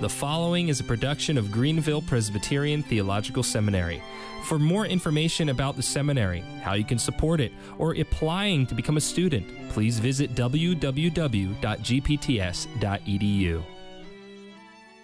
The following is a production of Greenville Presbyterian Theological Seminary. For more information about the seminary, how you can support it, or applying to become a student, please visit www.gpts.edu.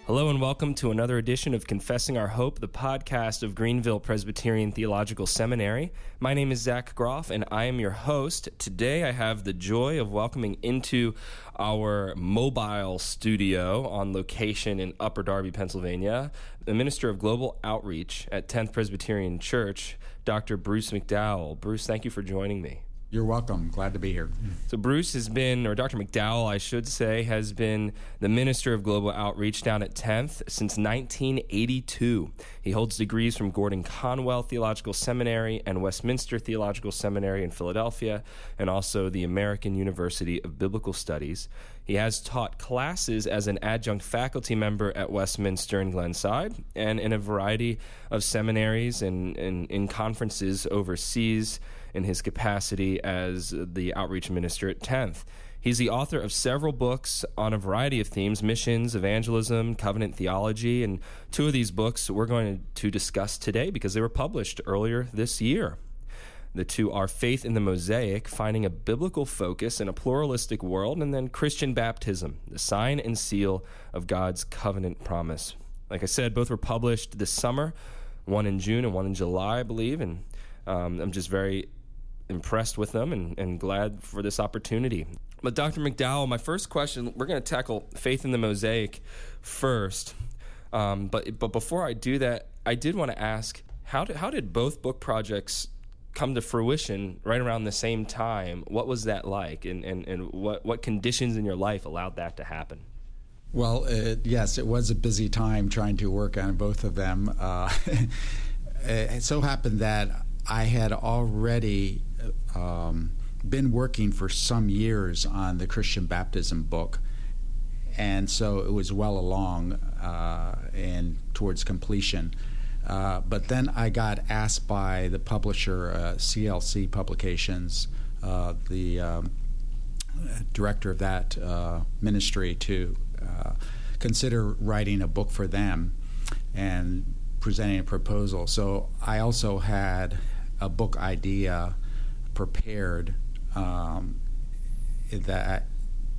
Hello and welcome to another edition of Confessing Our Hope, the podcast of Greenville Presbyterian Theological Seminary. My name is Zach Groff and I am your host. Today I have the joy of welcoming into our mobile studio on location in Upper Darby, Pennsylvania, the Minister of Global Outreach at 10th Presbyterian Church, Dr. Bruce McDowell. Bruce, thank you for joining me. You're welcome. Glad to be here. So, Bruce has been, or Dr. McDowell, I should say, has been the Minister of Global Outreach down at 10th since 1982. He holds degrees from Gordon Conwell Theological Seminary and Westminster Theological Seminary in Philadelphia, and also the American University of Biblical Studies. He has taught classes as an adjunct faculty member at Westminster and Glenside, and in a variety of seminaries and, and in conferences overseas in his capacity as the outreach minister at 10th. He's the author of several books on a variety of themes missions, evangelism, covenant theology, and two of these books we're going to discuss today because they were published earlier this year. The two are Faith in the Mosaic, finding a biblical focus in a pluralistic world, and then Christian Baptism, the sign and seal of God's covenant promise. Like I said, both were published this summer, one in June and one in July, I believe, and um, I'm just very impressed with them and, and glad for this opportunity. But Dr. McDowell, my first question, we're going to tackle faith in the mosaic first. Um, but but before I do that, I did want to ask how did how did both book projects come to fruition right around the same time? What was that like, and and, and what what conditions in your life allowed that to happen? Well, uh, yes, it was a busy time trying to work on both of them. Uh, it so happened that I had already um, been working for some years on the Christian baptism book, and so it was well along uh, and towards completion. Uh, but then I got asked by the publisher, uh, CLC Publications, uh, the um, director of that uh, ministry, to uh, consider writing a book for them and presenting a proposal. So I also had a book idea prepared um, that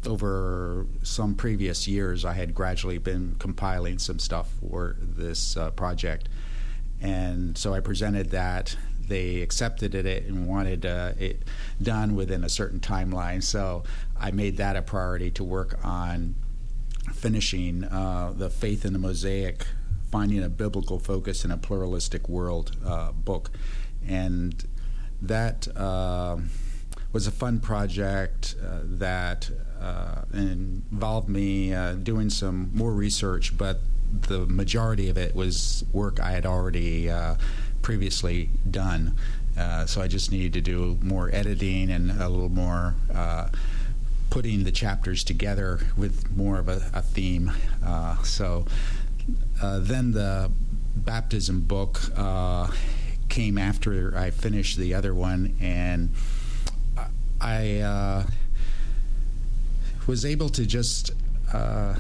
over some previous years I had gradually been compiling some stuff for this uh, project. And so I presented that. They accepted it and wanted uh, it done within a certain timeline. So I made that a priority to work on finishing uh, the Faith in the Mosaic, Finding a Biblical Focus in a Pluralistic World uh, book and that uh, was a fun project uh, that uh, involved me uh, doing some more research, but the majority of it was work I had already uh, previously done. Uh, so I just needed to do more editing and a little more putting the chapters together with more of a, a theme. so then the baptism book came after I finished the other one, and I uh, was able to just uh,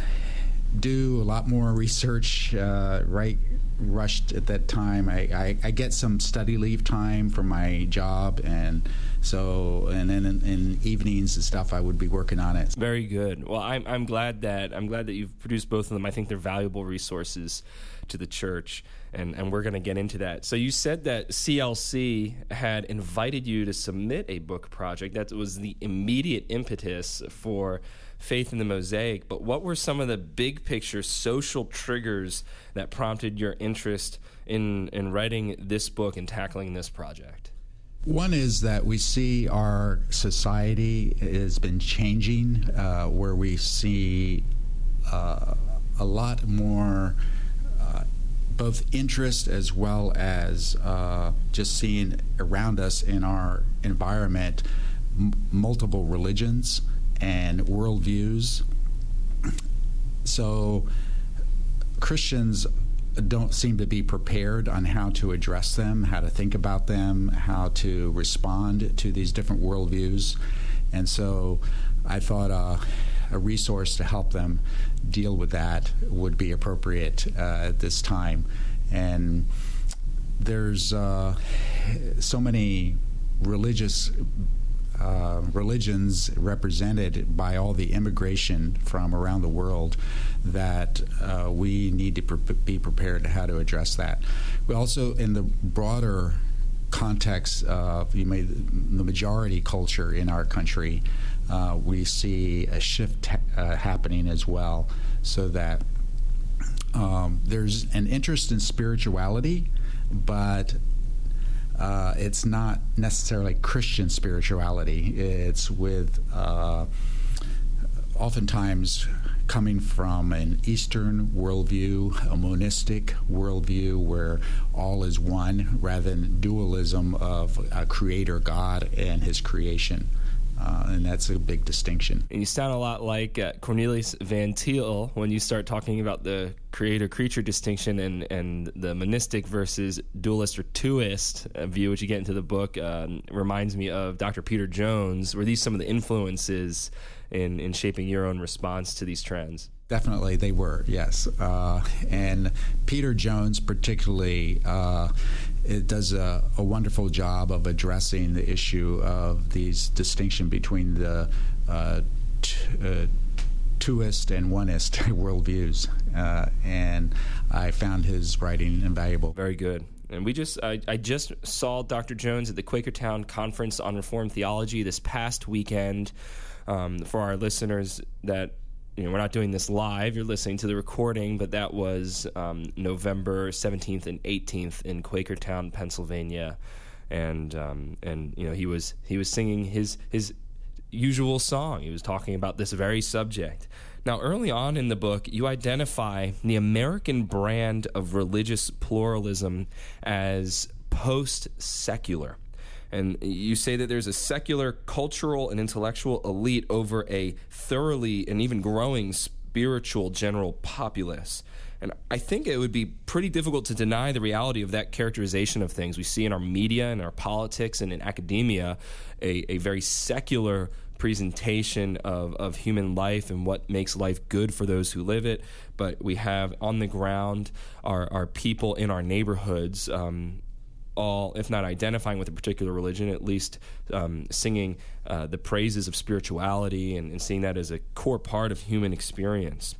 do a lot more research. Uh, right, rushed at that time. I, I, I, get some study leave time from my job, and so and then in, in, evenings and stuff, I would be working on it. Very good. Well, I'm I'm glad that I'm glad that you've produced both of them. I think they're valuable resources to the church and, and we're going to get into that. So you said that CLC had invited you to submit a book project. That was the immediate impetus for Faith in the Mosaic. But what were some of the big picture social triggers that prompted your interest in, in writing this book and tackling this project? One is that we see our society has been changing, uh, where we see uh, a lot more both interest as well as uh, just seeing around us in our environment m- multiple religions and worldviews. So Christians don't seem to be prepared on how to address them, how to think about them, how to respond to these different worldviews. And so I thought uh, a resource to help them deal with that would be appropriate uh, at this time. And there's uh, so many religious uh, religions represented by all the immigration from around the world that uh, we need to pre- be prepared how to address that. We also, in the broader context of you may, the majority culture in our country, uh, we see a shift ha- uh, happening as well, so that um, there's an interest in spirituality, but uh, it's not necessarily Christian spirituality. It's with uh, oftentimes coming from an Eastern worldview, a monistic worldview where all is one, rather than dualism of a creator God and his creation. Uh, and that's a big distinction. And you sound a lot like uh, Cornelius Van Til when you start talking about the creator creature distinction and, and the monistic versus dualist or twoist view, which you get into the book, um, reminds me of Dr. Peter Jones. Were these some of the influences in, in shaping your own response to these trends? Definitely, they were, yes. Uh, and Peter Jones, particularly, uh, it does a, a, wonderful job of addressing the issue of these distinction between the uh, t- uh, twoist and oneist worldviews. Uh, and I found his writing invaluable. Very good. And we just, I, I, just saw Dr. Jones at the Quakertown Conference on Reformed Theology this past weekend. Um, for our listeners that you know, we're not doing this live. You're listening to the recording, but that was um, November 17th and 18th in Quakertown, Pennsylvania, and um, and you know he was he was singing his his usual song. He was talking about this very subject. Now, early on in the book, you identify the American brand of religious pluralism as post secular. And you say that there's a secular, cultural, and intellectual elite over a thoroughly and even growing spiritual general populace. And I think it would be pretty difficult to deny the reality of that characterization of things. We see in our media and our politics and in academia a, a very secular presentation of, of human life and what makes life good for those who live it. But we have on the ground our, our people in our neighborhoods um, all, if not identifying with a particular religion, at least um, singing uh, the praises of spirituality and, and seeing that as a core part of human experience.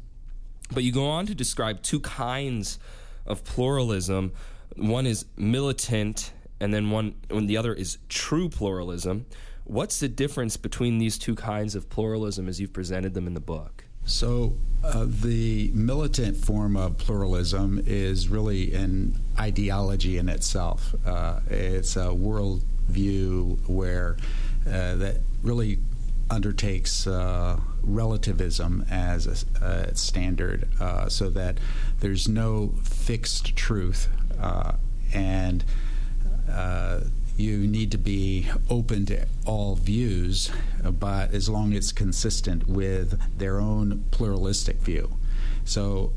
But you go on to describe two kinds of pluralism. One is militant, and then one, when the other is true pluralism. What's the difference between these two kinds of pluralism as you've presented them in the book? So, uh, the militant form of pluralism is really an ideology in itself. Uh, it's a worldview where uh, that really undertakes uh, relativism as a, a standard, uh, so that there's no fixed truth uh, and you need to be open to all views, but as long as it's consistent with their own pluralistic view. So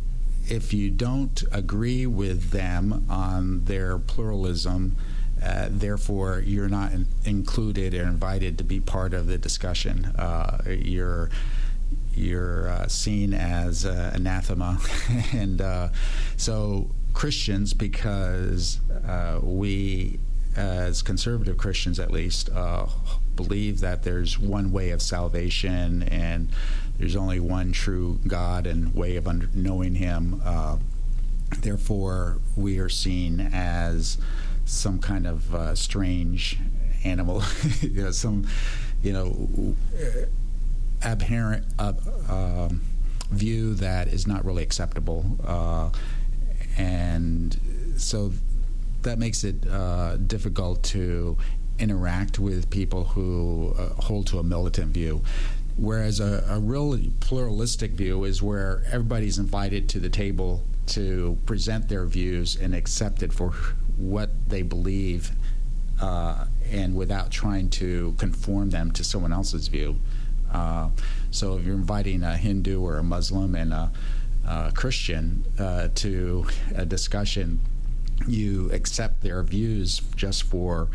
if you don't agree with them on their pluralism, uh, therefore you're not in- included or invited to be part of the discussion. Uh, you're you're uh, seen as uh, anathema, and uh, so Christians, because uh, we as conservative Christians at least, uh, believe that there's one way of salvation and there's only one true God and way of under- knowing Him. Uh, therefore, we are seen as some kind of uh, strange animal, you know, some, you know, abhorrent um, view that is not really acceptable. Uh, and so that makes it uh, difficult to interact with people who uh, hold to a militant view. Whereas a, a real pluralistic view is where everybody's invited to the table to present their views and accepted for what they believe uh, and without trying to conform them to someone else's view. Uh, so if you're inviting a Hindu or a Muslim and a, a Christian uh, to a discussion, you accept their views just for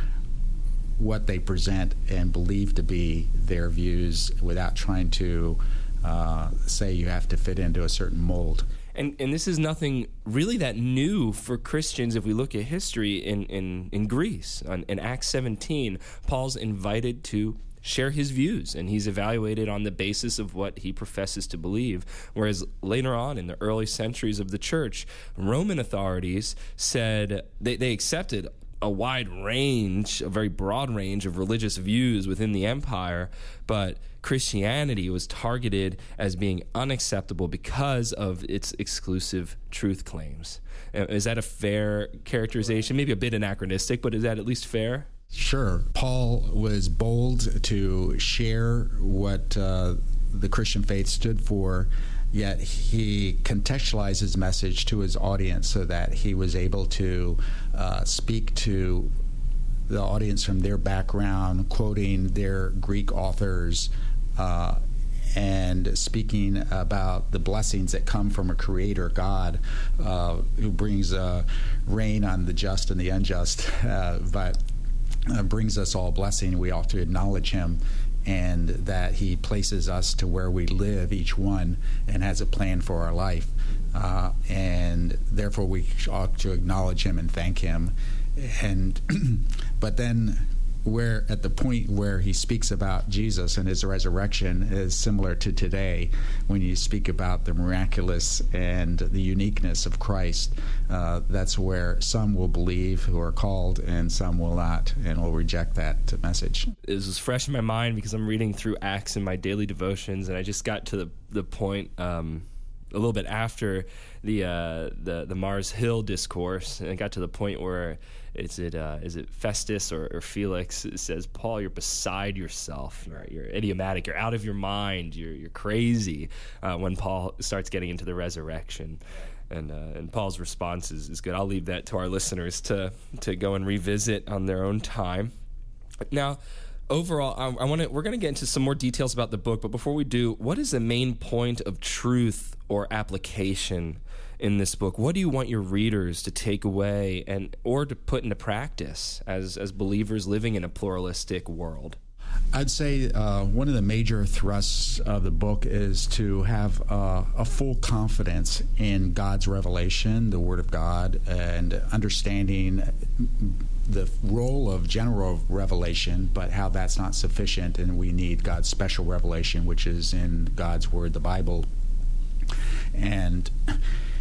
what they present and believe to be their views without trying to uh, say you have to fit into a certain mold. And, and this is nothing really that new for Christians if we look at history in, in, in Greece. in Acts 17, Paul's invited to share his views and he's evaluated on the basis of what he professes to believe. Whereas later on in the early centuries of the church, Roman authorities said they, they accepted a wide range, a very broad range of religious views within the empire, but Christianity was targeted as being unacceptable because of its exclusive truth claims. Uh, is that a fair characterization? Maybe a bit anachronistic, but is that at least fair? Sure. Paul was bold to share what uh, the Christian faith stood for yet he contextualized his message to his audience so that he was able to uh, speak to the audience from their background, quoting their Greek authors. Uh, and speaking about the blessings that come from a creator God uh, who brings uh, rain on the just and the unjust, uh, but uh, brings us all blessing. We ought to acknowledge him and that He places us to where we live, each one, and has a plan for our life. Uh, and therefore, we ought to acknowledge Him and thank Him. And but then where at the point where he speaks about Jesus and his resurrection is similar to today when you speak about the miraculous and the uniqueness of Christ. Uh, that's where some will believe who are called and some will not and will reject that message. This was fresh in my mind because I'm reading through Acts in my daily devotions and I just got to the, the point. Um, a little bit after the uh, the the Mars Hill discourse, and it got to the point where is it uh, is it Festus or, or Felix? Says Paul you're beside yourself. You're, you're idiomatic. You're out of your mind. You're you're crazy uh, when Paul starts getting into the resurrection. And uh, and Paul's response is, is good. I'll leave that to our listeners to to go and revisit on their own time. Now overall I, I want to we're going to get into some more details about the book but before we do what is the main point of truth or application in this book. What do you want your readers to take away and or to put into practice as as believers living in a pluralistic world? I'd say uh, one of the major thrusts of the book is to have uh, a full confidence in God's revelation, the Word of God, and understanding the role of general revelation, but how that's not sufficient, and we need God's special revelation, which is in God's Word, the Bible. And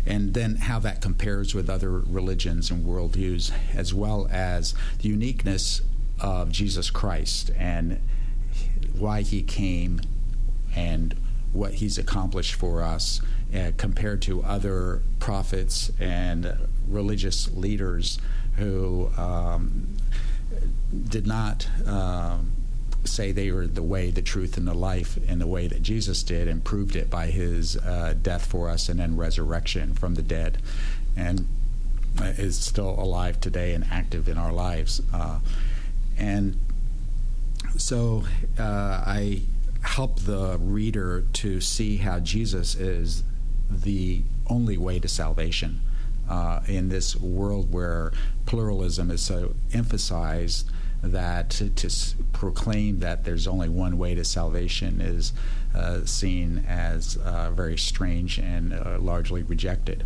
and then how that compares with other religions and worldviews, as well as the uniqueness of Jesus Christ and why he came and what he's accomplished for us uh, compared to other prophets and religious leaders who um, did not. Um, say they were the way, the truth, and the life in the way that Jesus did and proved it by his uh, death for us and then resurrection from the dead. And is still alive today and active in our lives. Uh, and so uh, I help the reader to see how Jesus is the only way to salvation. Uh, in this world where pluralism is so emphasized, that to, to proclaim that there's only one way to salvation is uh, seen as uh, very strange and uh, largely rejected.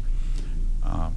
Uh,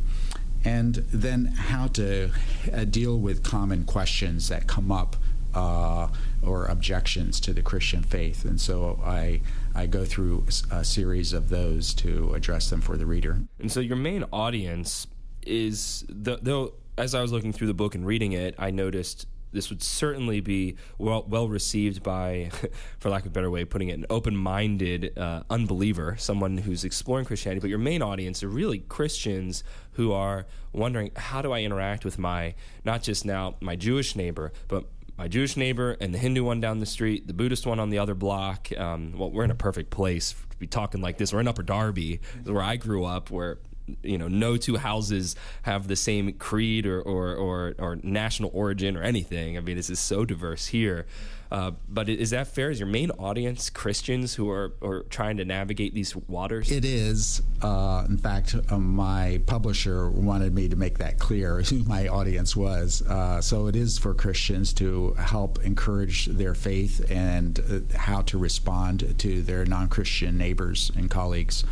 and then how to uh, deal with common questions that come up uh, or objections to the Christian faith. And so I, I go through a series of those to address them for the reader. And so your main audience is, the, though, as I was looking through the book and reading it, I noticed this would certainly be well, well received by, for lack of a better way of putting it, an open minded uh, unbeliever, someone who's exploring Christianity. But your main audience are really Christians who are wondering how do I interact with my, not just now my Jewish neighbor, but my Jewish neighbor and the Hindu one down the street, the Buddhist one on the other block. Um, well, we're in a perfect place to be talking like this. We're in Upper Darby, where I grew up, where you know, no two houses have the same creed or or, or, or national origin or anything. I mean, this is so diverse here. Uh, but is that fair? Is your main audience Christians who are, are trying to navigate these waters? It is. Uh, in fact, uh, my publisher wanted me to make that clear who my audience was. Uh, so it is for Christians to help encourage their faith and uh, how to respond to their non Christian neighbors and colleagues.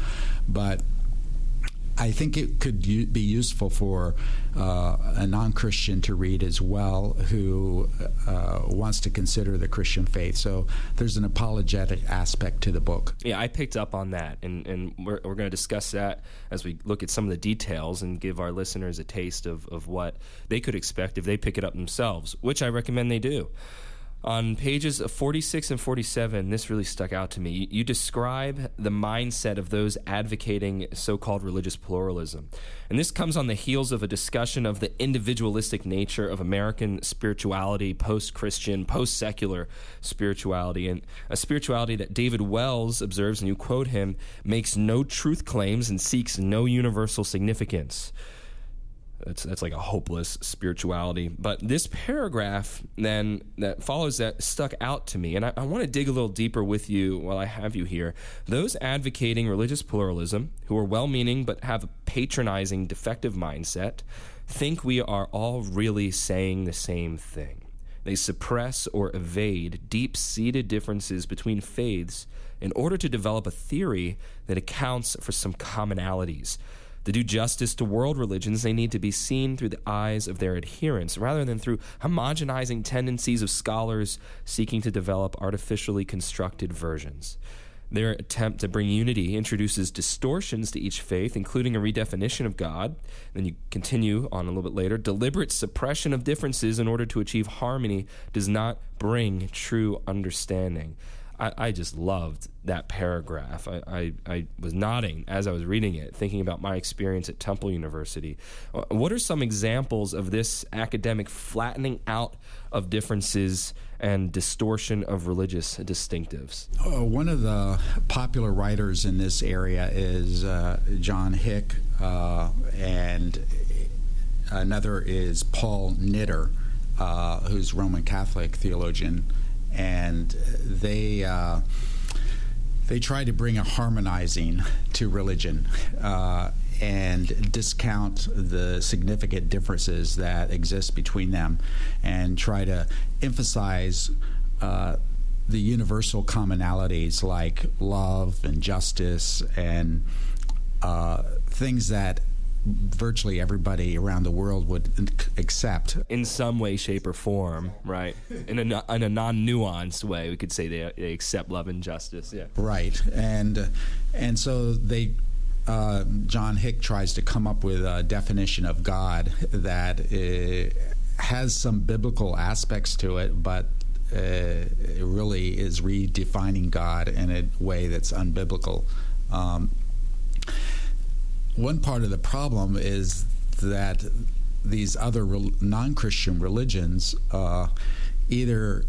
But I think it could u- be useful for uh, a non Christian to read as well who uh, wants to consider the Christian faith. So there's an apologetic aspect to the book. Yeah, I picked up on that, and, and we're, we're going to discuss that as we look at some of the details and give our listeners a taste of, of what they could expect if they pick it up themselves, which I recommend they do. On pages 46 and 47, this really stuck out to me. You describe the mindset of those advocating so called religious pluralism. And this comes on the heels of a discussion of the individualistic nature of American spirituality, post Christian, post secular spirituality, and a spirituality that David Wells observes, and you quote him, makes no truth claims and seeks no universal significance. That's that's like a hopeless spirituality. But this paragraph then that follows that stuck out to me, and I, I want to dig a little deeper with you while I have you here. Those advocating religious pluralism, who are well-meaning but have a patronizing, defective mindset, think we are all really saying the same thing. They suppress or evade deep-seated differences between faiths in order to develop a theory that accounts for some commonalities to do justice to world religions, they need to be seen through the eyes of their adherents rather than through homogenizing tendencies of scholars seeking to develop artificially constructed versions. Their attempt to bring unity introduces distortions to each faith, including a redefinition of God. Then you continue on a little bit later. Deliberate suppression of differences in order to achieve harmony does not bring true understanding. I, I just loved that paragraph. I, I, I, was nodding as I was reading it, thinking about my experience at Temple University. Uh, what are some examples of this academic flattening out of differences and distortion of religious distinctives? Uh, one of the popular writers in this area is uh, John Hick, uh, and another is Paul Knitter, uh, who's Roman Catholic theologian and they uh, they try to bring a harmonizing to religion uh, and discount the significant differences that exist between them, and try to emphasize. Uh, the universal commonalities like love and justice and uh, things that virtually everybody around the world would accept in some way, shape, or form. Right, in a in a non nuanced way, we could say they, they accept love and justice. Yeah, right, and and so they. Uh, John Hick tries to come up with a definition of God that uh, has some biblical aspects to it, but uh, it really is redefining God in a way that's unbiblical. Um, one part of the problem is that these other re- non-Christian religions uh, either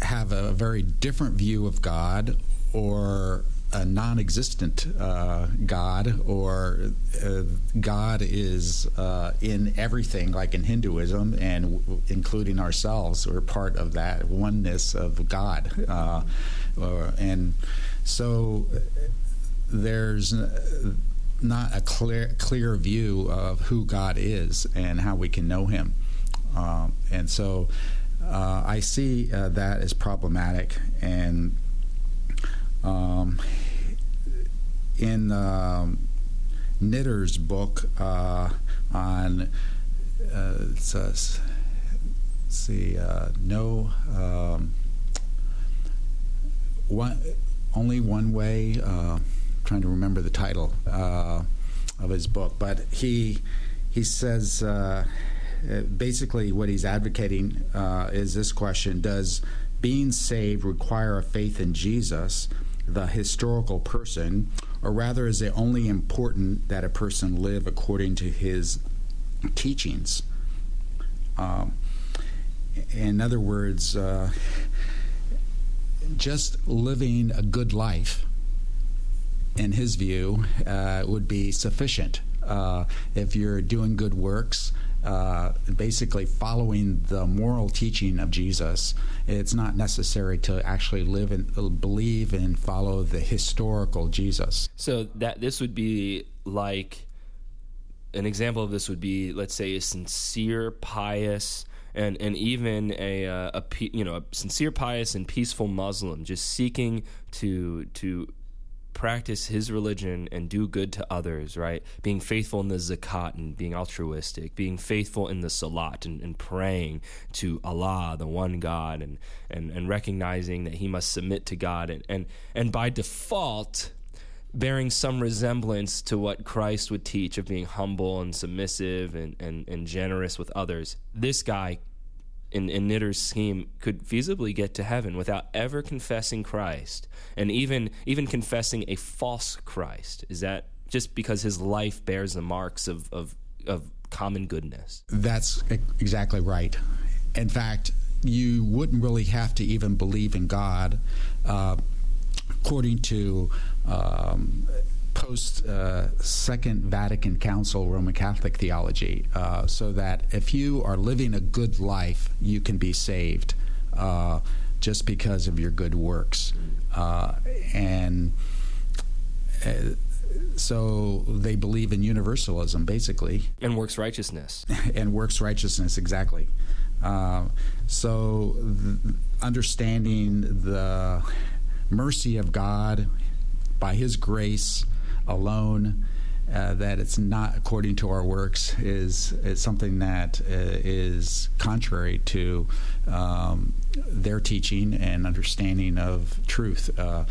have a very different view of God or a non-existent uh, God, or uh, God is uh, in everything, like in Hinduism, and w- including ourselves, we're part of that oneness of God, uh, and so there's not a clear clear view of who God is and how we can know Him, um, and so uh, I see uh, that as problematic. And um, in um, Knitter's book uh, on uh, let's see uh, no um, one only one way uh, trying to remember the title uh, of his book, but he he says uh, basically what he's advocating uh, is this question: Does being saved require a faith in Jesus, the historical person, or rather is it only important that a person live according to his teachings? Um, in other words, uh, just living a good life in his view, uh, would be sufficient Uh, if you're doing good works, uh, basically following the moral teaching of Jesus, it's not necessary to actually live and believe and follow the historical Jesus. So that this would be like an example of this would be, let's say, a sincere, pious, and and even a uh, a you know a sincere, pious, and peaceful Muslim just seeking to to practice his religion and do good to others, right? Being faithful in the zakat and being altruistic, being faithful in the salat and, and praying to Allah, the one God, and, and, and recognizing that he must submit to God. And, and, and by default, bearing some resemblance to what Christ would teach of being humble and submissive and, and, and generous with others. This guy in, in Knitter's scheme could feasibly get to heaven without ever confessing Christ and even even confessing a false Christ. Is that just because his life bears the marks of, of, of common goodness? That's exactly right. In fact, you wouldn't really have to even believe in God. Uh, according to um, post uh, Second Vatican Council Roman Catholic theology, uh, so that if you are living a good life, you can be saved uh, just because of your good works. Uh, and uh, so they believe in universalism, basically. And works righteousness. and works righteousness, exactly. Uh, so th- understanding the mercy of God by His grace alone. Uh, that it's not according to our works is, is something that uh, is contrary to um, their teaching and understanding of truth. Uh,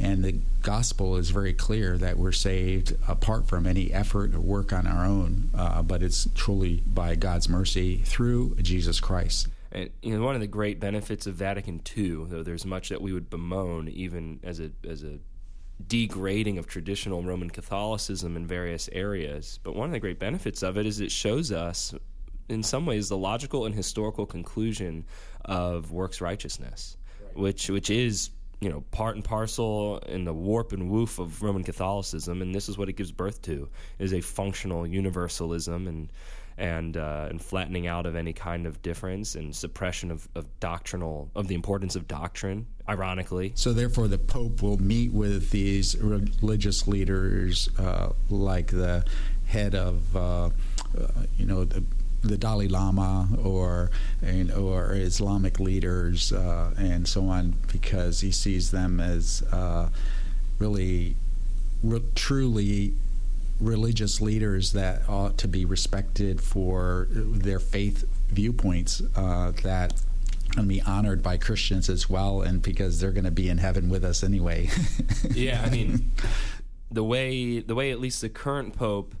and the gospel is very clear that we're saved apart from any effort or work on our own, uh, but it's truly by God's mercy through Jesus Christ. And you know, one of the great benefits of Vatican II, though there's much that we would bemoan, even as a as a degrading of traditional Roman Catholicism in various areas. But one of the great benefits of it is it shows us, in some ways, the logical and historical conclusion of works righteousness, right. which which is you know part and parcel in the warp and woof of Roman Catholicism, and this is what it gives birth to: is a functional universalism and and uh, and flattening out of any kind of difference and suppression of, of doctrinal of the importance of doctrine. Ironically, so therefore the Pope will meet with these religious leaders, uh, like the head of uh, uh you know the the Dalai Lama or and, or Islamic leaders uh, and so on because he sees them as uh, really re- truly religious leaders that ought to be respected for their faith viewpoints uh, that to be honored by Christians as well, and because they're going to be in heaven with us anyway. yeah, I mean, the way the way at least the current pope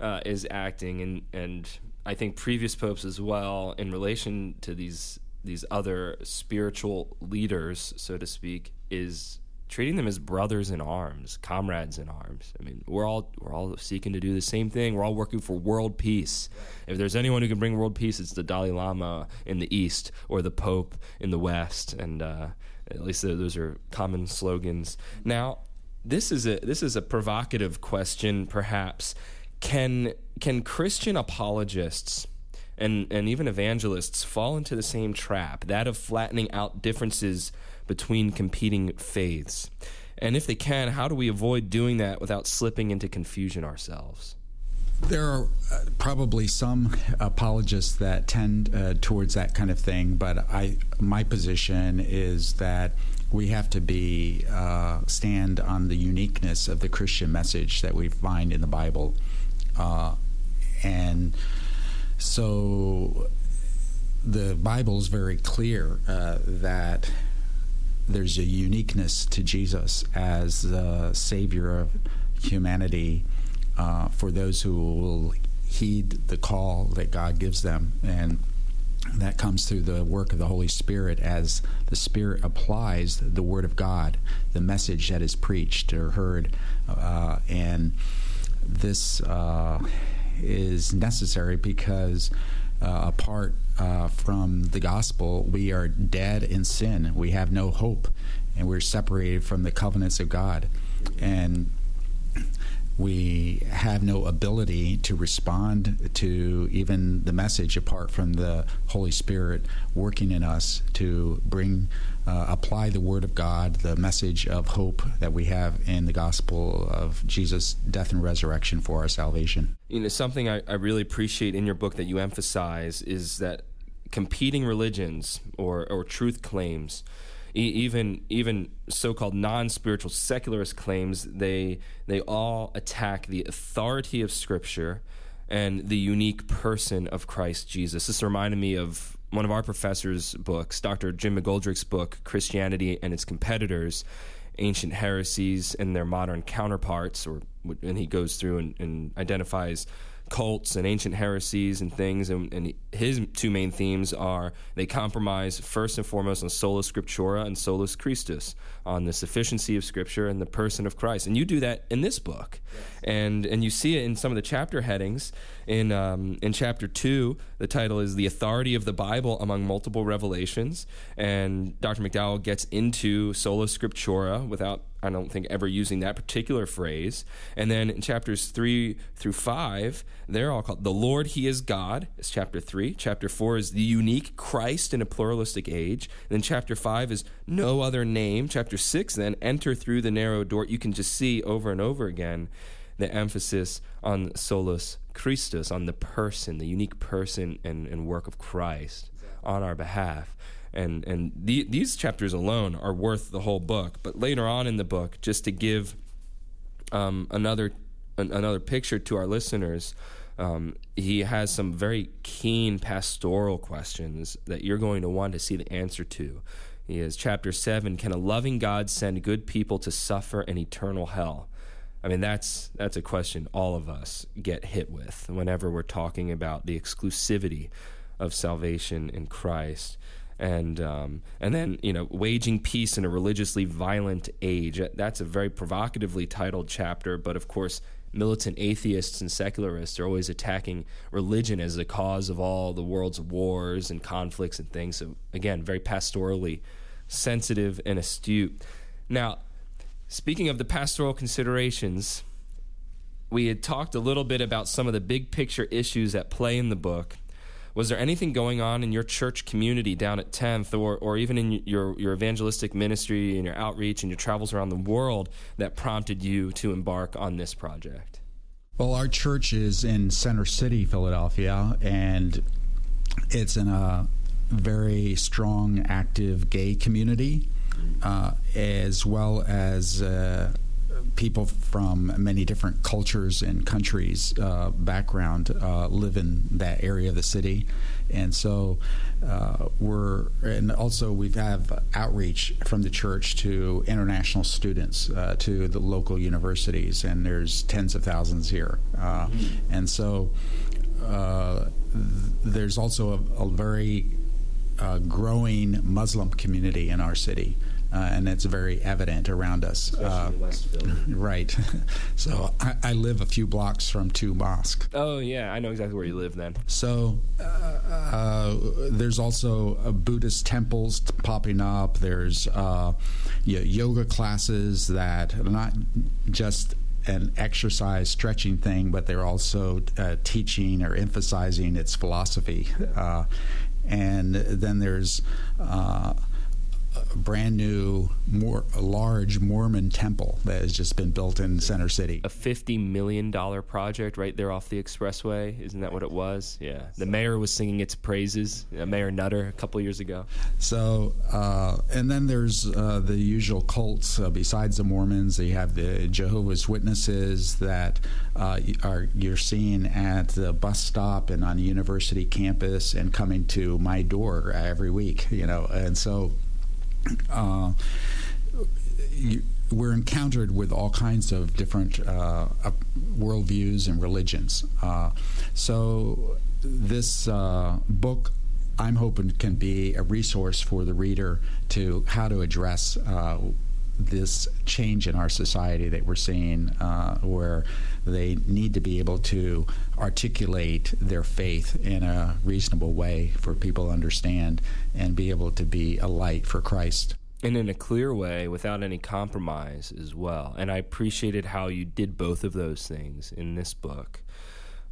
uh, is acting, and and I think previous popes as well, in relation to these these other spiritual leaders, so to speak, is treating them as brothers in arms, comrades in arms. I mean, we're all we're all seeking to do the same thing. We're all working for world peace. If there's anyone who can bring world peace, it's the Dalai Lama in the east or the Pope in the west, and uh, at least those are common slogans. Now, this is a this is a provocative question, perhaps. Can can Christian apologists and and even evangelists fall into the same trap, that of flattening out differences? Between competing faiths? And if they can, how do we avoid doing that without slipping into confusion ourselves? There are uh, probably some apologists that tend uh, towards that kind of thing, but I my position is that we have to be uh, stand on the uniqueness of the Christian message that we find in the Bible, uh, and so the Bible is very clear uh, that there's a uniqueness to Jesus as the Savior of humanity uh, for those who will heed the call that God gives them. And that comes through the work of the Holy Spirit as the Spirit applies the Word of God, the message that is preached or heard. Uh, and this uh, is necessary because uh, apart uh, from the gospel, we are dead in sin. We have no hope, and we're separated from the covenants of God. And we have no ability to respond to even the message apart from the Holy Spirit working in us to bring, uh, apply the Word of God, the message of hope that we have in the gospel of Jesus' death and resurrection for our salvation. You know, something I, I really appreciate in your book that you emphasize is that competing religions or, or truth claims even even so-called non-spiritual secularist claims they they all attack the authority of scripture and the unique person of Christ Jesus. This reminded me of one of our professors' books, Dr. Jim McGoldrick's book, Christianity and Its Competitors, Ancient Heresies and Their Modern Counterparts, or and he goes through and, and identifies cults and ancient heresies and things. And, and, his two main themes are they compromise first and foremost on sola scriptura and solus Christus, on the sufficiency of Scripture and the person of Christ. And you do that in this book, yes. and and you see it in some of the chapter headings. In um, in chapter two, the title is "The Authority of the Bible Among Multiple Revelations," and Dr. McDowell gets into sola scriptura without I don't think ever using that particular phrase. And then in chapters three through five, they're all called The Lord, He is God, is chapter three. Chapter four is The Unique Christ in a Pluralistic Age. And then chapter five is No Other Name. Chapter six, then, Enter Through the Narrow Door. You can just see over and over again the emphasis on solus Christus, on the person, the unique person and, and work of Christ on our behalf and and the, these chapters alone are worth the whole book. But later on in the book, just to give um, another an, another picture to our listeners, um, he has some very keen pastoral questions that you're going to want to see the answer to. He is chapter seven: Can a loving God send good people to suffer an eternal hell? I mean, that's that's a question all of us get hit with whenever we're talking about the exclusivity of salvation in Christ and um, and then you know waging peace in a religiously violent age. That's a very provocatively titled chapter, but of course. Militant atheists and secularists are always attacking religion as the cause of all the world's wars and conflicts and things. So, again, very pastorally sensitive and astute. Now, speaking of the pastoral considerations, we had talked a little bit about some of the big picture issues at play in the book was there anything going on in your church community down at 10th or, or even in your, your evangelistic ministry and your outreach and your travels around the world that prompted you to embark on this project? Well, our church is in Center City, Philadelphia, and it's in a very strong, active gay community, uh, as well as uh, people from many different cultures and countries uh, background uh, live in that area of the city, and so uh, we're and also we have outreach from the church to international students uh, to the local universities, and there's tens of thousands here, uh, mm-hmm. and so uh, there's also a, a very growing Muslim community in our city uh, and it's very evident around us. Uh, right. so I, I, live a few blocks from two mosques. Oh yeah, I know exactly where you live then. So uh, uh there's also Buddhist temples popping up. There's uh, yoga classes that are not just an exercise stretching thing, but they're also uh, teaching or emphasizing its philosophy. Uh, and then there's uh, brand new, more large Mormon temple that has just been built in Center City. A fifty million dollar project right there off the expressway. Isn't that what it was? Yeah. The mayor was singing its praises. Uh, mayor Nutter a couple years ago. So, uh, and then there's uh, the usual cults. Uh, besides the Mormons, They have the Jehovah's Witnesses that uh, are you're seeing at the bus stop and on the university campus and coming to my door every week. You know, and so uh, you, we're encountered with all kinds of different uh, worldviews and religions. Uh, so this uh, book, I'm hoping, can be a resource for the reader to how to address uh, this change in our society that we're seeing, uh, where they need to be able to articulate their faith in a reasonable way for people to understand and be able to be a light for Christ. and in a clear way without any compromise as well. And I appreciated how you did both of those things in this book.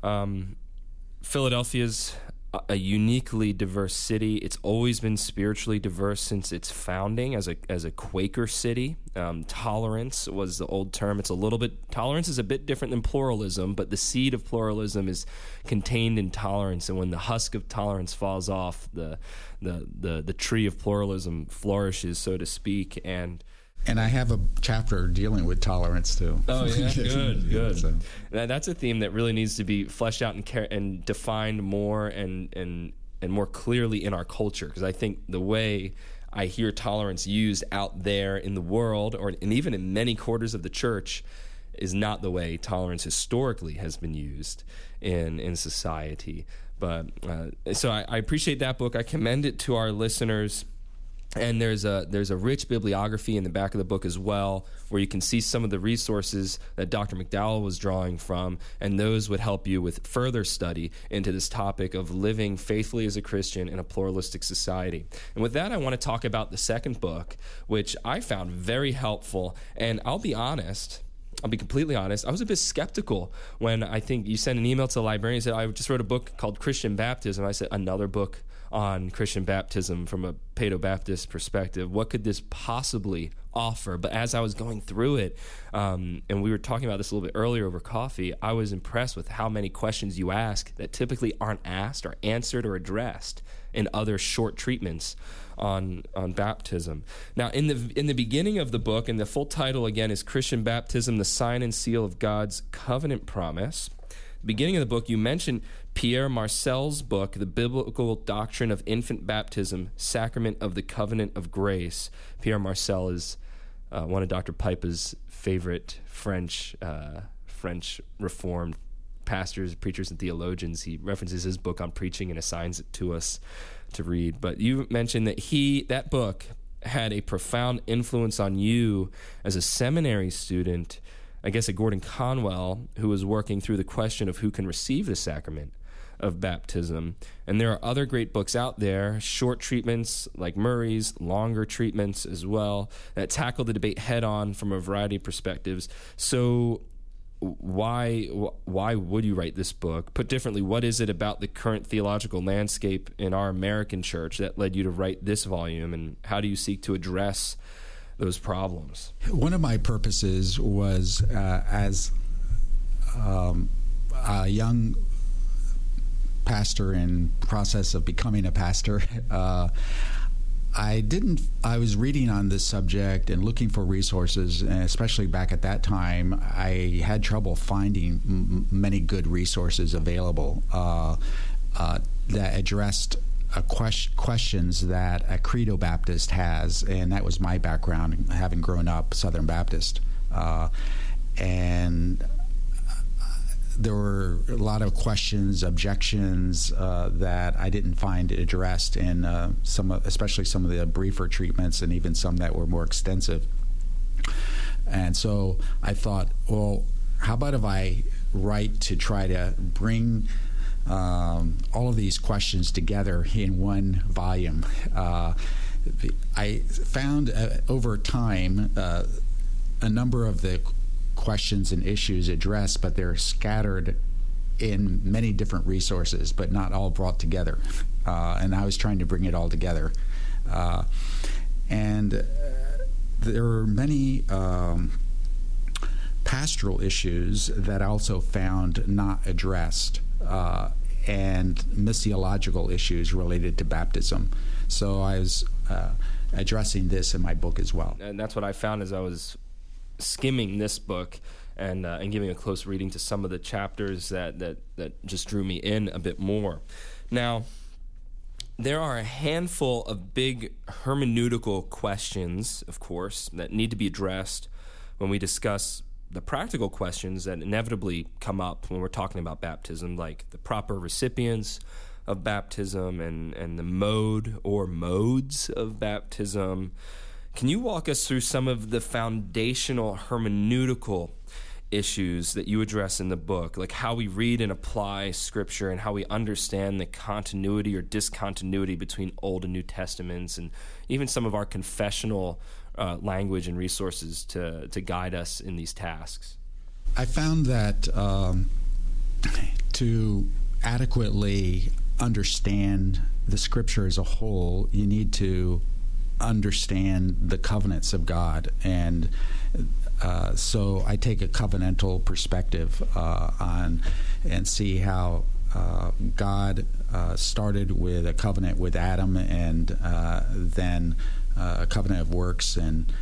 Um, Philadelphia's a uniquely diverse city. It's always been spiritually diverse since its founding as a as a Quaker city. Um, tolerance was the old term. It's a little bit tolerance is a bit different than pluralism, but the seed of pluralism is contained in tolerance. And when the husk of tolerance falls off, the the the, the tree of pluralism flourishes, so to speak. And and I have a chapter dealing with tolerance too. Oh yeah, good, good. So. That's a theme that really needs to be fleshed out and, car- and defined more and and and more clearly in our culture. Because I think the way I hear tolerance used out there in the world, or and even in many quarters of the church, is not the way tolerance historically has been used in in society. But uh, so I, I appreciate that book. I commend it to our listeners and there's a there's a rich bibliography in the back of the book as well where you can see some of the resources that Dr. McDowell was drawing from and those would help you with further study into this topic of living faithfully as a Christian in a pluralistic society. And with that I want to talk about the second book which I found very helpful and I'll be honest I'll be completely honest. I was a bit skeptical when I think you sent an email to the librarian and said, I just wrote a book called Christian Baptism. I said, another book on Christian baptism from a Paedo Baptist perspective. What could this possibly offer? But as I was going through it, um, and we were talking about this a little bit earlier over coffee, I was impressed with how many questions you ask that typically aren't asked or answered or addressed in other short treatments on on baptism. Now, in the in the beginning of the book, and the full title again is Christian Baptism: The Sign and Seal of God's Covenant Promise. Beginning of the book, you mentioned Pierre Marcel's book, The Biblical Doctrine of Infant Baptism, Sacrament of the Covenant of Grace. Pierre Marcel is uh, one of Dr. Pipa's favorite French uh, French Reformed pastors, preachers, and theologians. He references his book on preaching and assigns it to us to read. But you mentioned that he that book had a profound influence on you as a seminary student. I guess at Gordon Conwell, who was working through the question of who can receive the sacrament of baptism. And there are other great books out there, short treatments like Murray's, longer treatments as well, that tackle the debate head on from a variety of perspectives. So, why why would you write this book? Put differently, what is it about the current theological landscape in our American church that led you to write this volume, and how do you seek to address those problems? One of my purposes was uh, as um, a young pastor in process of becoming a pastor. Uh, I didn't. I was reading on this subject and looking for resources, and especially back at that time, I had trouble finding m- many good resources available uh, uh, that addressed uh, questions that a Credo Baptist has, and that was my background, having grown up Southern Baptist, uh, and there were a lot of questions, objections uh, that I didn't find addressed in uh, some, especially some of the briefer treatments, and even some that were more extensive. And so I thought, well, how about if I write to try to bring um, all of these questions together in one volume? Uh, I found uh, over time uh, a number of the questions and issues addressed, but they're scattered in many different resources, but not all brought together. Uh, and I was trying to bring it all together. Uh, and uh, there are many um, pastoral issues that I also found not addressed, uh, and missiological issues related to baptism. So I was uh, addressing this in my book as well. And that's what I found as I was skimming this book and uh, and giving a close reading to some of the chapters that that that just drew me in a bit more. Now, there are a handful of big hermeneutical questions, of course, that need to be addressed when we discuss the practical questions that inevitably come up when we're talking about baptism, like the proper recipients of baptism and, and the mode or modes of baptism. Can you walk us through some of the foundational hermeneutical issues that you address in the book, like how we read and apply scripture and how we understand the continuity or discontinuity between Old and New Testaments, and even some of our confessional uh, language and resources to, to guide us in these tasks. I found that um, to adequately understand the scripture as a whole, you need to understand the covenants of God. And uh, so I take a covenantal perspective uh, on and see how uh, God uh, started with a covenant with Adam and uh, then uh, a covenant of works and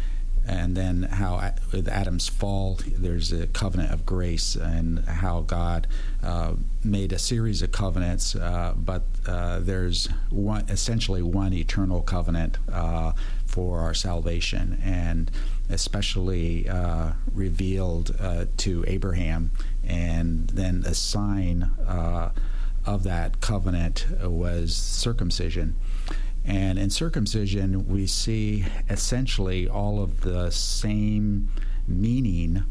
and then how with Adam's fall, there's a covenant of grace, and how God uh, made a series of covenants, uh, but uh, there's one essentially one eternal covenant uh, for our salvation, and especially uh, revealed uh, to Abraham, and then a sign of that covenant was circumcision. And in circumcision, we see essentially all of the same meaning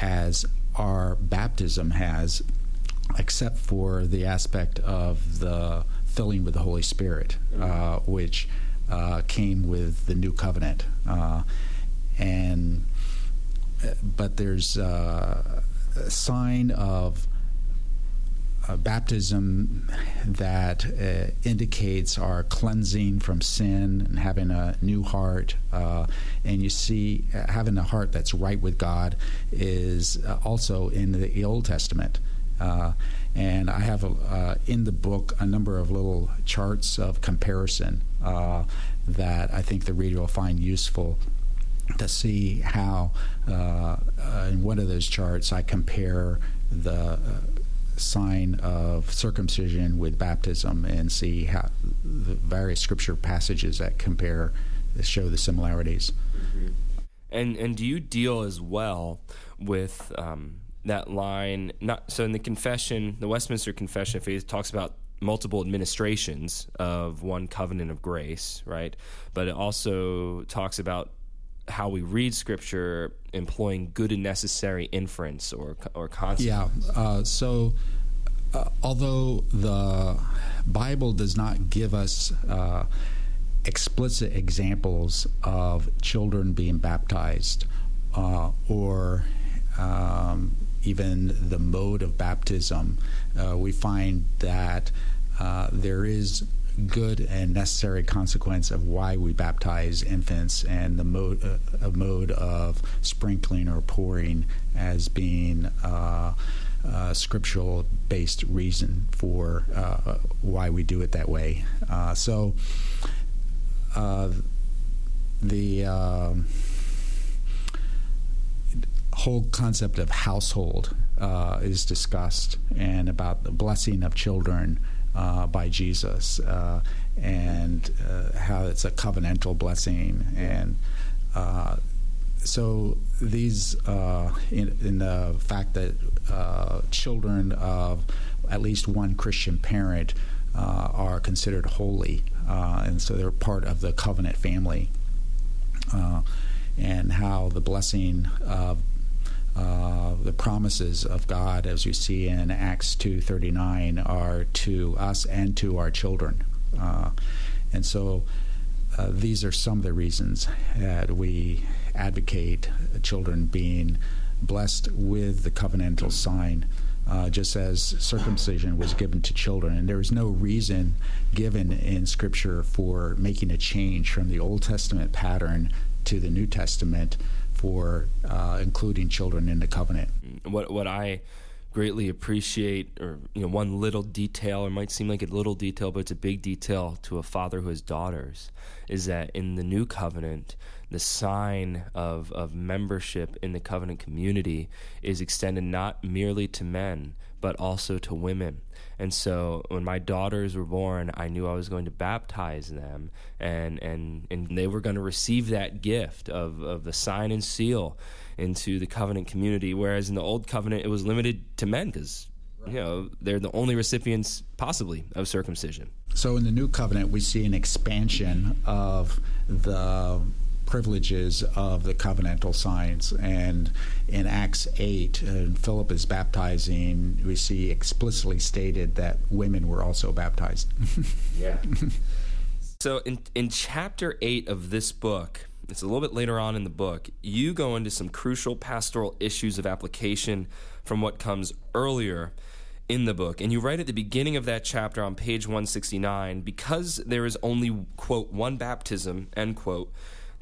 as our baptism has, except for the aspect of the filling with the Holy Spirit, uh, which uh, came with the new covenant. Uh, and but there's uh, a sign of a baptism that uh, indicates our cleansing from sin and having a new heart. Uh, and you see, uh, having a heart that's right with God is uh, also in the Old Testament. Uh, and I have a, uh, in the book a number of little charts of comparison that I think the reader will find useful to see how, in one of those charts, I compare the sign of circumcision with baptism and see how the various scripture passages that compare show the similarities. Mm-hmm. And and do you deal as well with um, that line? Not so in the confession, the Westminster Confession of Faith talks about multiple administrations of one covenant of grace, right? But it also talks about how we read scripture employing good and necessary inference or or concept. Yeah. Uh, so, uh, although the Bible does not give us uh, explicit examples of children being baptized uh, or um, even the mode of baptism, uh, we find that uh, there is good and necessary consequence of why we baptize infants and the mode, uh, mode of sprinkling or pouring as being uh, uh, scriptural based reason for uh, why we do it that way. Uh, so the um, whole concept of household is discussed and about the blessing of children uh, by Jesus, uh, and uh, how it's a covenantal blessing. And uh, so these, uh, in, in, the fact that children of at least one Christian parent are considered holy, and so they're part of the covenant family. and how the blessing of uh, the promises of God, as we see in Acts two thirty nine, are to us and to our children, uh, and so uh, these are some of the reasons that we advocate children being blessed with the covenantal sign. Uh, just as circumcision was given to children. And there is no reason given in Scripture for making a change from the Old Testament pattern to the New Testament for uh, including children in the covenant. What what I greatly appreciate, or you know, one little detail, or might seem like a little detail, but it's a big detail to a father who has daughters, is that in the new covenant, the sign of of membership in the covenant community is extended not merely to men, but also to women. And so when my daughters were born, I knew I was going to baptize them and and, and they were going to receive that gift of, of the sign and seal into the covenant community. Whereas in the old covenant it was limited to men because you know they're the only recipients possibly of circumcision. So in the new covenant we see an expansion of the privileges of the covenantal signs. And in Acts 8, uh, Philip is baptizing, we see explicitly stated that women were also baptized. yeah. So in, in chapter 8 of this book, it's a little bit later on in the book, you go into some crucial pastoral issues of application from what comes earlier in the book. And you write at the beginning of that chapter on page 169 because there is only, quote, one baptism, end quote,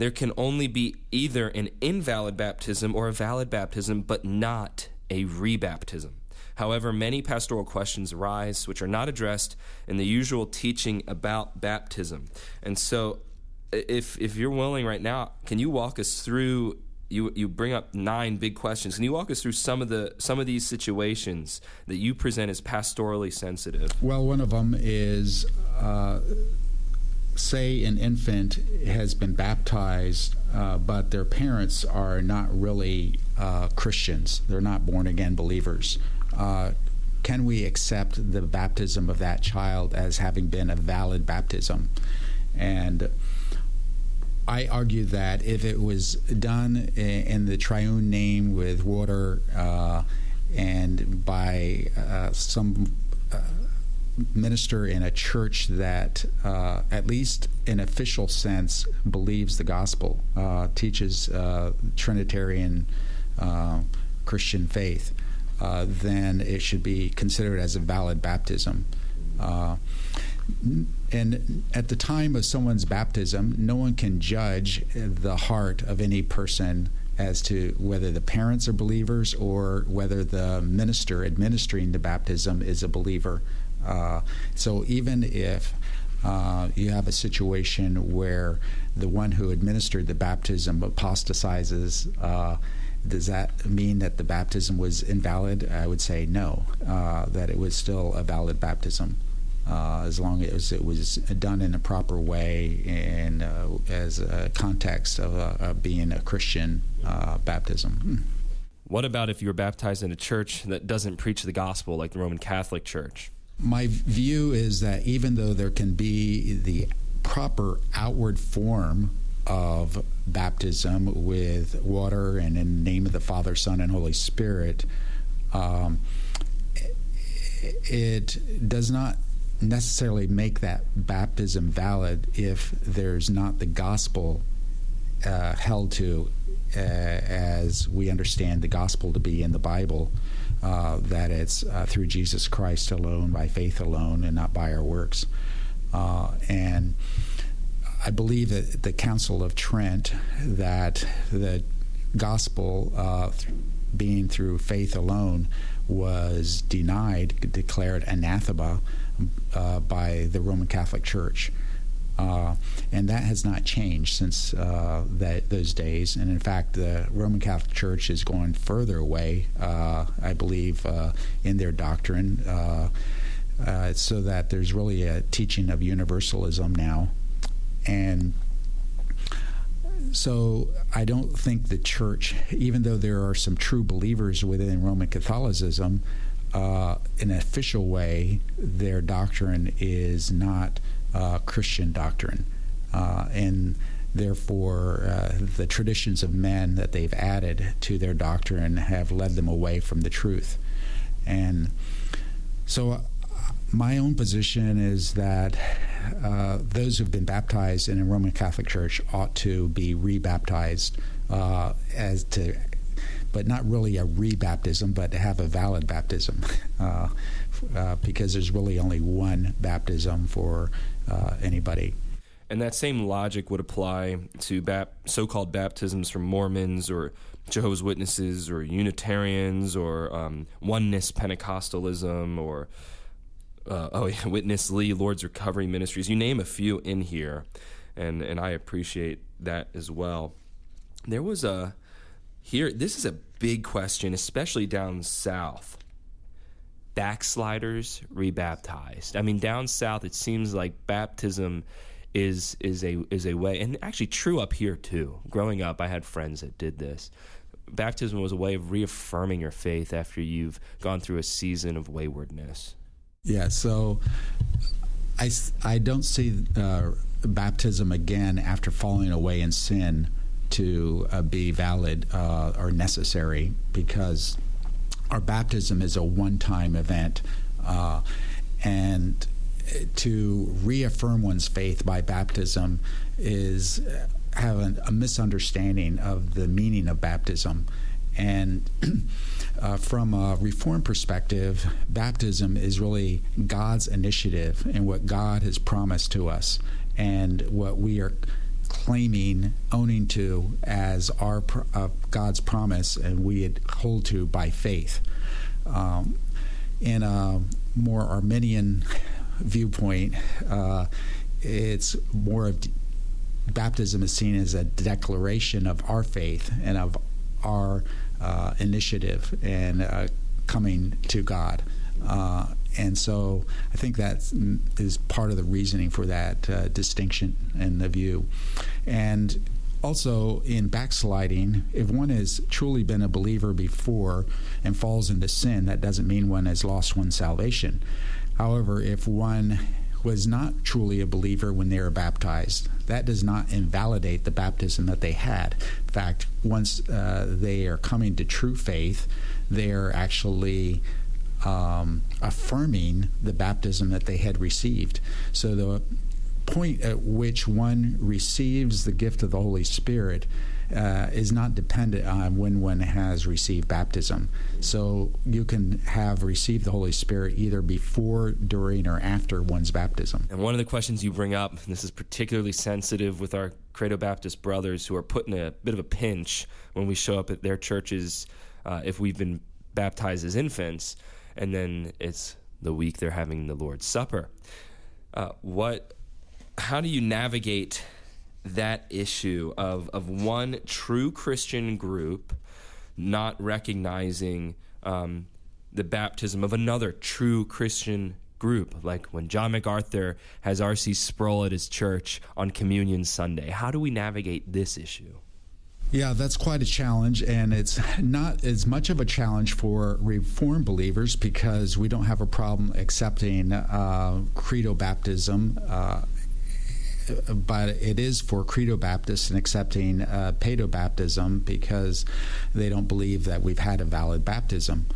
there can only be either an invalid baptism or a valid baptism, but not a rebaptism. However, many pastoral questions arise which are not addressed in the usual teaching about baptism. And so, if, if you're willing right now, can you walk us through you you bring up nine big questions. Can you walk us through some of the some of these situations that you present as pastorally sensitive? Well, one of them is. Uh, say an infant has been baptized, uh, but their parents are not really uh, Christians. They're not born again believers. Uh, can we accept the baptism of that child as having been a valid baptism? And I argue that if it was done in the triune name with water uh, and by uh, some uh, minister in a church that, uh, at least in official sense, believes the gospel, uh, teaches uh, Trinitarian Christian faith, then it should be considered as a valid baptism and at the time of someone's baptism, no one can judge the heart of any person as to whether the parents are believers or whether the minister administering the baptism is a believer. Uh, so even if uh, you have a situation where the one who administered the baptism apostatizes, uh, does that mean that the baptism was invalid? I would say no, uh, that it was still a valid baptism uh, as long as it was done in a proper way and uh, as a context of, uh, of being a Christian baptism. Hmm. What about if you were baptized in a church that doesn't preach the gospel like the Roman Catholic Church? My view is that even though there can be the proper outward form of baptism with water and in the name of the Father, Son, and Holy Spirit, um, it does not necessarily make that baptism valid if there's not the gospel uh, held to uh, as we understand the gospel to be in the Bible, uh, that it's uh, through Jesus Christ alone, by faith alone, and not by our works. Uh, and I believe that the Council of Trent, that the gospel uh, being through faith alone was denied, declared anathema uh, by the Roman Catholic Church. Uh, and that has not changed since uh, that, those days. And in fact, the Roman Catholic Church is going further away, uh, I believe, uh, in their doctrine, uh, so that there's really a teaching of universalism now. And so I don't think the church, even though there are some true believers within Roman Catholicism, uh, in an official way, their doctrine is not uh, Christian doctrine. Uh, and therefore, uh, the traditions of men that they've added to their doctrine have led them away from the truth. And so, uh, my own position is that uh, those who've been baptized in a Roman Catholic Church ought to be rebaptized as to but not really a rebaptism, but to have a valid baptism, uh, uh, because there's really only one baptism for uh, anybody. And that same logic would apply to bap- so-called baptisms from Mormons or Jehovah's Witnesses or Unitarians or um, Oneness Pentecostalism or uh, oh yeah, Witness Lee Lord's Recovery Ministries. You name a few in here, and and I appreciate that as well. There was a here, this is a big question, especially down south. Backsliders rebaptized. I mean, down south, it seems like baptism is is a is a way, and actually true up here too. Growing up, I had friends that did this. Baptism was a way of reaffirming your faith after you've gone through a season of waywardness. Yeah, so I, I don't see uh, baptism again after falling away in sin to uh, be valid uh, or necessary because our baptism is a one time event. Uh, and to reaffirm one's faith by baptism is have a misunderstanding of the meaning of baptism. And uh, from a reform perspective, baptism is really God's initiative and what God has promised to us, and what we are claiming, owning to as our uh, God's promise, and we hold to by faith. Um, in a more Arminian viewpoint, uh, it's more of baptism is seen as a declaration of our faith and of our uh, initiative and uh, coming to God. And so I think that is part of the reasoning for that uh, distinction in the view. And also in backsliding, if one has truly been a believer before and falls into sin, that doesn't mean one has lost one's salvation. However, if one was not truly a believer when they were baptized. That does not invalidate the baptism that they had. In fact, once uh, they are coming to true faith, they are actually um, affirming the baptism that they had received. So the point at which one receives the gift of the Holy Spirit uh, is not dependent on when one has received baptism. So you can have received the Holy Spirit either before, during, or after one's baptism. And one of the questions you bring up, this is particularly sensitive with our Credo Baptist brothers who are put in a bit of a pinch when we show up at their churches uh, if we've been baptized as infants, and then it's the week they're having the Lord's Supper. Uh, what? How do you navigate that issue of, of one true Christian group not recognizing um, the baptism of another true Christian group, like when John MacArthur has R.C. Sproul at his church on Communion Sunday. How do we navigate this issue? Yeah, that's quite a challenge, and it's not as much of a challenge for Reformed believers because we don't have a problem accepting uh, credo baptism uh, but it is for credo Baptists and accepting uh, pedo baptism because they don't believe that we've had a valid baptism.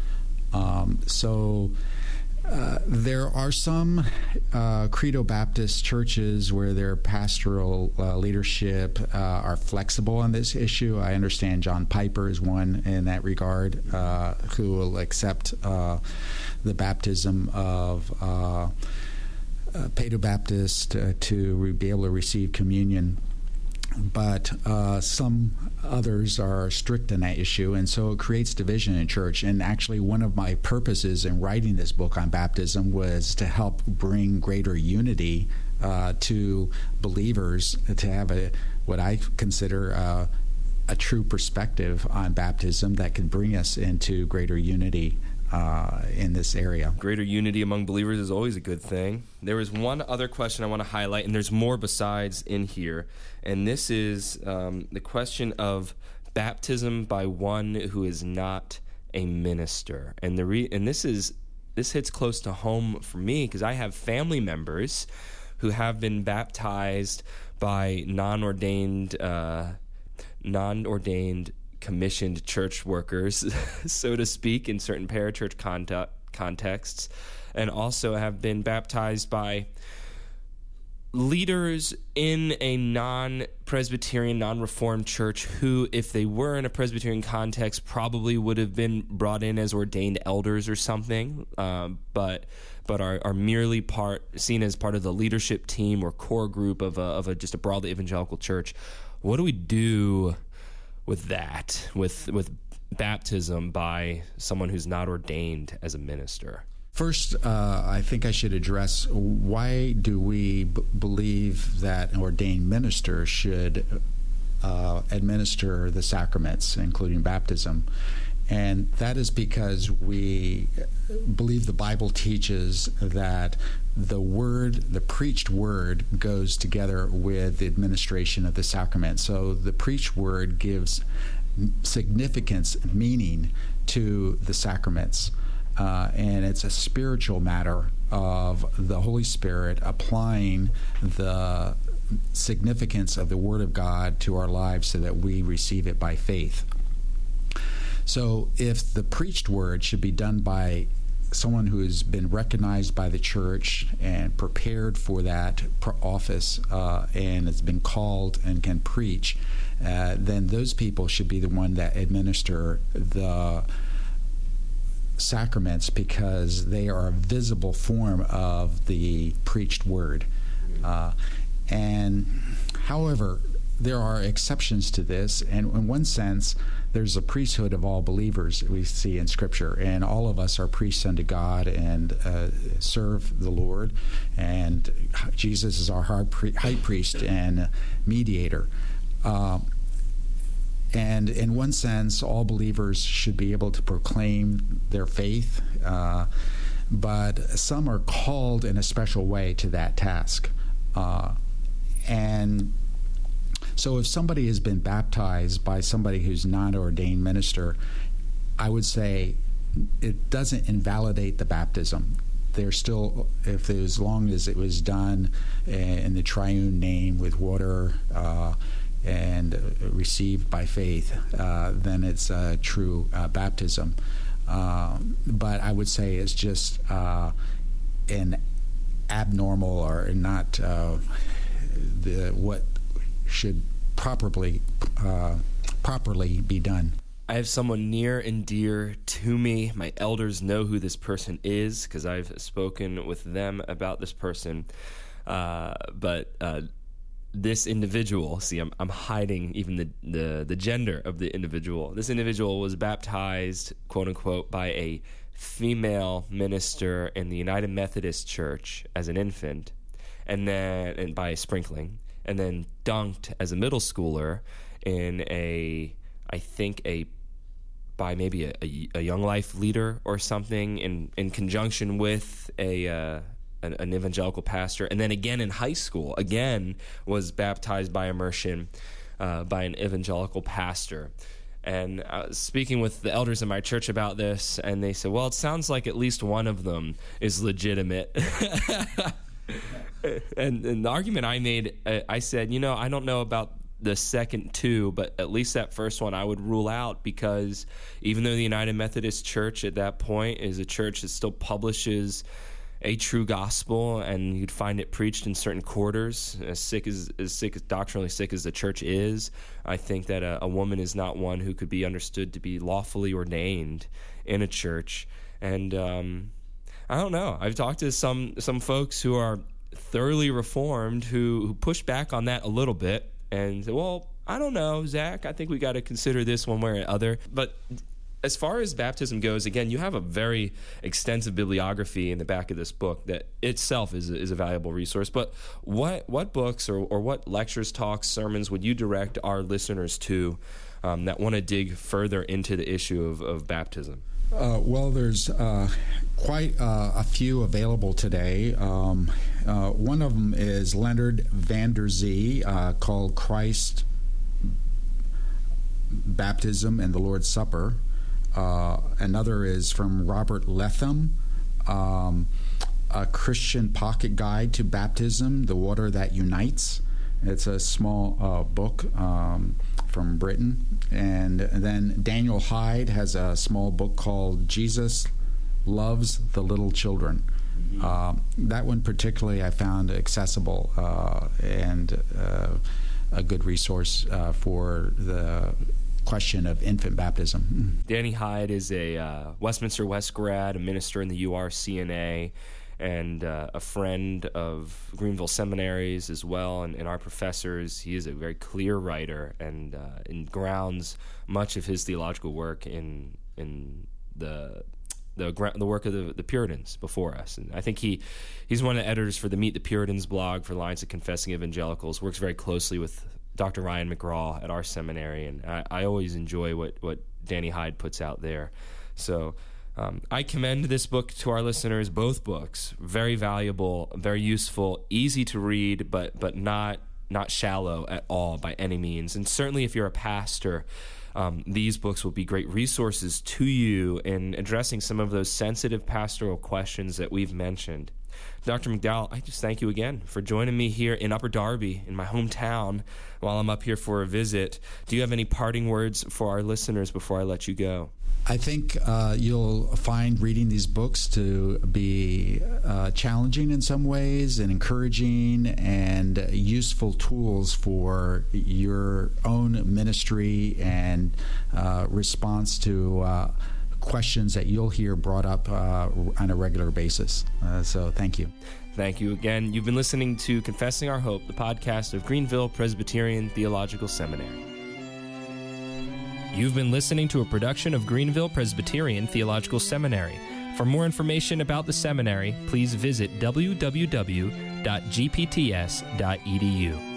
Um, so. Uh, there are some uh, Credo Baptist churches where their pastoral uh, leadership uh, are flexible on this issue. I understand John Piper is one in that regard uh, who will accept the baptism of uh, Pedo Baptist to be able to receive communion. But uh, some others are strict on that issue, and so it creates division in church. And actually, one of my purposes in writing this book on baptism was to help bring greater unity uh, to believers to have a what I consider uh, a true perspective on baptism that can bring us into greater unity uh, in this area. Greater unity among believers is always a good thing. There is one other question I want to highlight, and there's more besides in here, and this is um, the question of baptism by one who is not a minister. And the re- and this is this hits close to home for me because I have family members who have been baptized by non-ordained uh, non-ordained commissioned church workers, so to speak, in certain parachurch context, contexts, and also have been baptized by leaders in a non Presbyterian, non Reformed church who, if they were in a Presbyterian context, probably would have been brought in as ordained elders or something, um, but but are, are merely part seen as part of the leadership team or core group of a, of a just a broadly evangelical church. What do we do with that, with with baptism by someone who's not ordained as a minister? First, uh, I think I should address why do we b- believe that an ordained minister should uh, administer the sacraments, including baptism. And that is because we believe the Bible teaches that the word, the preached word, goes together with the administration of the sacrament. So the preached word gives significance, meaning to the sacraments. Uh, and it's a spiritual matter of the Holy Spirit applying the significance of the Word of God to our lives so that we receive it by faith. So, if the preached word should be done by someone who has been recognized by the church and prepared for that office uh, and has been called and can preach, uh, then those people should be the one that administer the sacraments because they are a visible form of the preached word. Uh, and however, there are exceptions to this, and in one sense, there's a priesthood of all believers we see in Scripture, and all of us are priests unto God and uh, serve the Lord. And Jesus is our high priest and mediator. Uh, and in one sense, all believers should be able to proclaim their faith, uh, but some are called in a special way to that task. Uh, and so if somebody has been baptized by somebody who's not an ordained minister, I would say it doesn't invalidate the baptism. There's still, if as long as it was done in the triune name with water uh, and received by faith, uh, then it's a true uh, baptism. Uh, but I would say it's just uh, an abnormal or not uh, the what should properly uh, properly be done. I have someone near and dear to me. My elders know who this person is because I've spoken with them about this person. Uh, but uh, this individual, see, I'm, I'm hiding even the, the, the gender of the individual. This individual was baptized, quote unquote, by a female minister in the United Methodist Church as an infant, and then and by sprinkling, and then dunked as a middle schooler in a, I think a by maybe a, a, a, young life leader or something in, in conjunction with a uh, an, an, evangelical pastor, and then again in high school, again was baptized by immersion uh, by an evangelical pastor. And I was speaking with the elders in my church about this, and they said, "Well, it sounds like at least one of them is legitimate." and, and, the argument I made, uh, I said, you know, I don't know about the second two, but at least that first one I would rule out because even though the United Methodist Church at that point is a church that still publishes a true gospel and you'd find it preached in certain quarters as sick as as sick as doctrinally sick as the church is i think that a, a, woman is not one who could be understood to be lawfully ordained in a church. And um, i don't know. I've talked to some some folks who are thoroughly reformed who, who push back on that a little bit and said, well, I don't know, Zach. I think we got to consider this one way or other. But as far as baptism goes, again, you have a very extensive bibliography in the back of this book that itself is a, is a valuable resource. But what what books or, or what lectures, talks, sermons would you direct our listeners to um, that want to dig further into the issue of, of baptism? Uh, well, there's uh, quite uh, a few available today. Um, uh, one of them is Leonard Vander Zee uh, called Christ Baptism and the Lord's Supper. Uh, another is from Robert Letham, Um, a Christian pocket guide to baptism, the water that unites. It's a small book. Um, from Britain. And then Daniel Hyde has a small book called Jesus Loves the Little Children. Mm-hmm. Uh, that one particularly I found accessible uh, and uh, a good resource uh, for the question of infant baptism. Danny Hyde is a uh, Westminster West grad, a minister in the URCNA and uh, a friend of Greenville Seminaries as well, and, and, our professors. He is a very clear writer and, uh, and grounds much of his theological work in in the the the work of the, the Puritans before us. And I think he he's one of the editors for the Meet the Puritans blog for Alliance of Confessing Evangelicals. Works very closely with Dr. Ryan McGraw at our seminary, and I, I always enjoy what what Danny Hyde puts out there. So um, I commend this book to our listeners. Both books, very valuable, very useful, easy to read, but but not not shallow at all by any means. And certainly, if you're a pastor, um, these books will be great resources to you in addressing some of those sensitive pastoral questions that we've mentioned. Dr. McDowell, I just thank you again for joining me here in Upper Darby, in my hometown, while I'm up here for a visit. Do you have any parting words for our listeners before I let you go? I think uh, you'll find reading these books to be uh, challenging in some ways and encouraging and useful tools for your own ministry and uh, response to uh, questions that you'll hear brought up uh, on a regular basis. Uh, so, thank you. Thank you again. You've been listening to Confessing Our Hope, the podcast of Greenville Presbyterian Theological Seminary. You've been listening to a production of Greenville Presbyterian Theological Seminary. For more information about the seminary, please visit www.gpts.edu.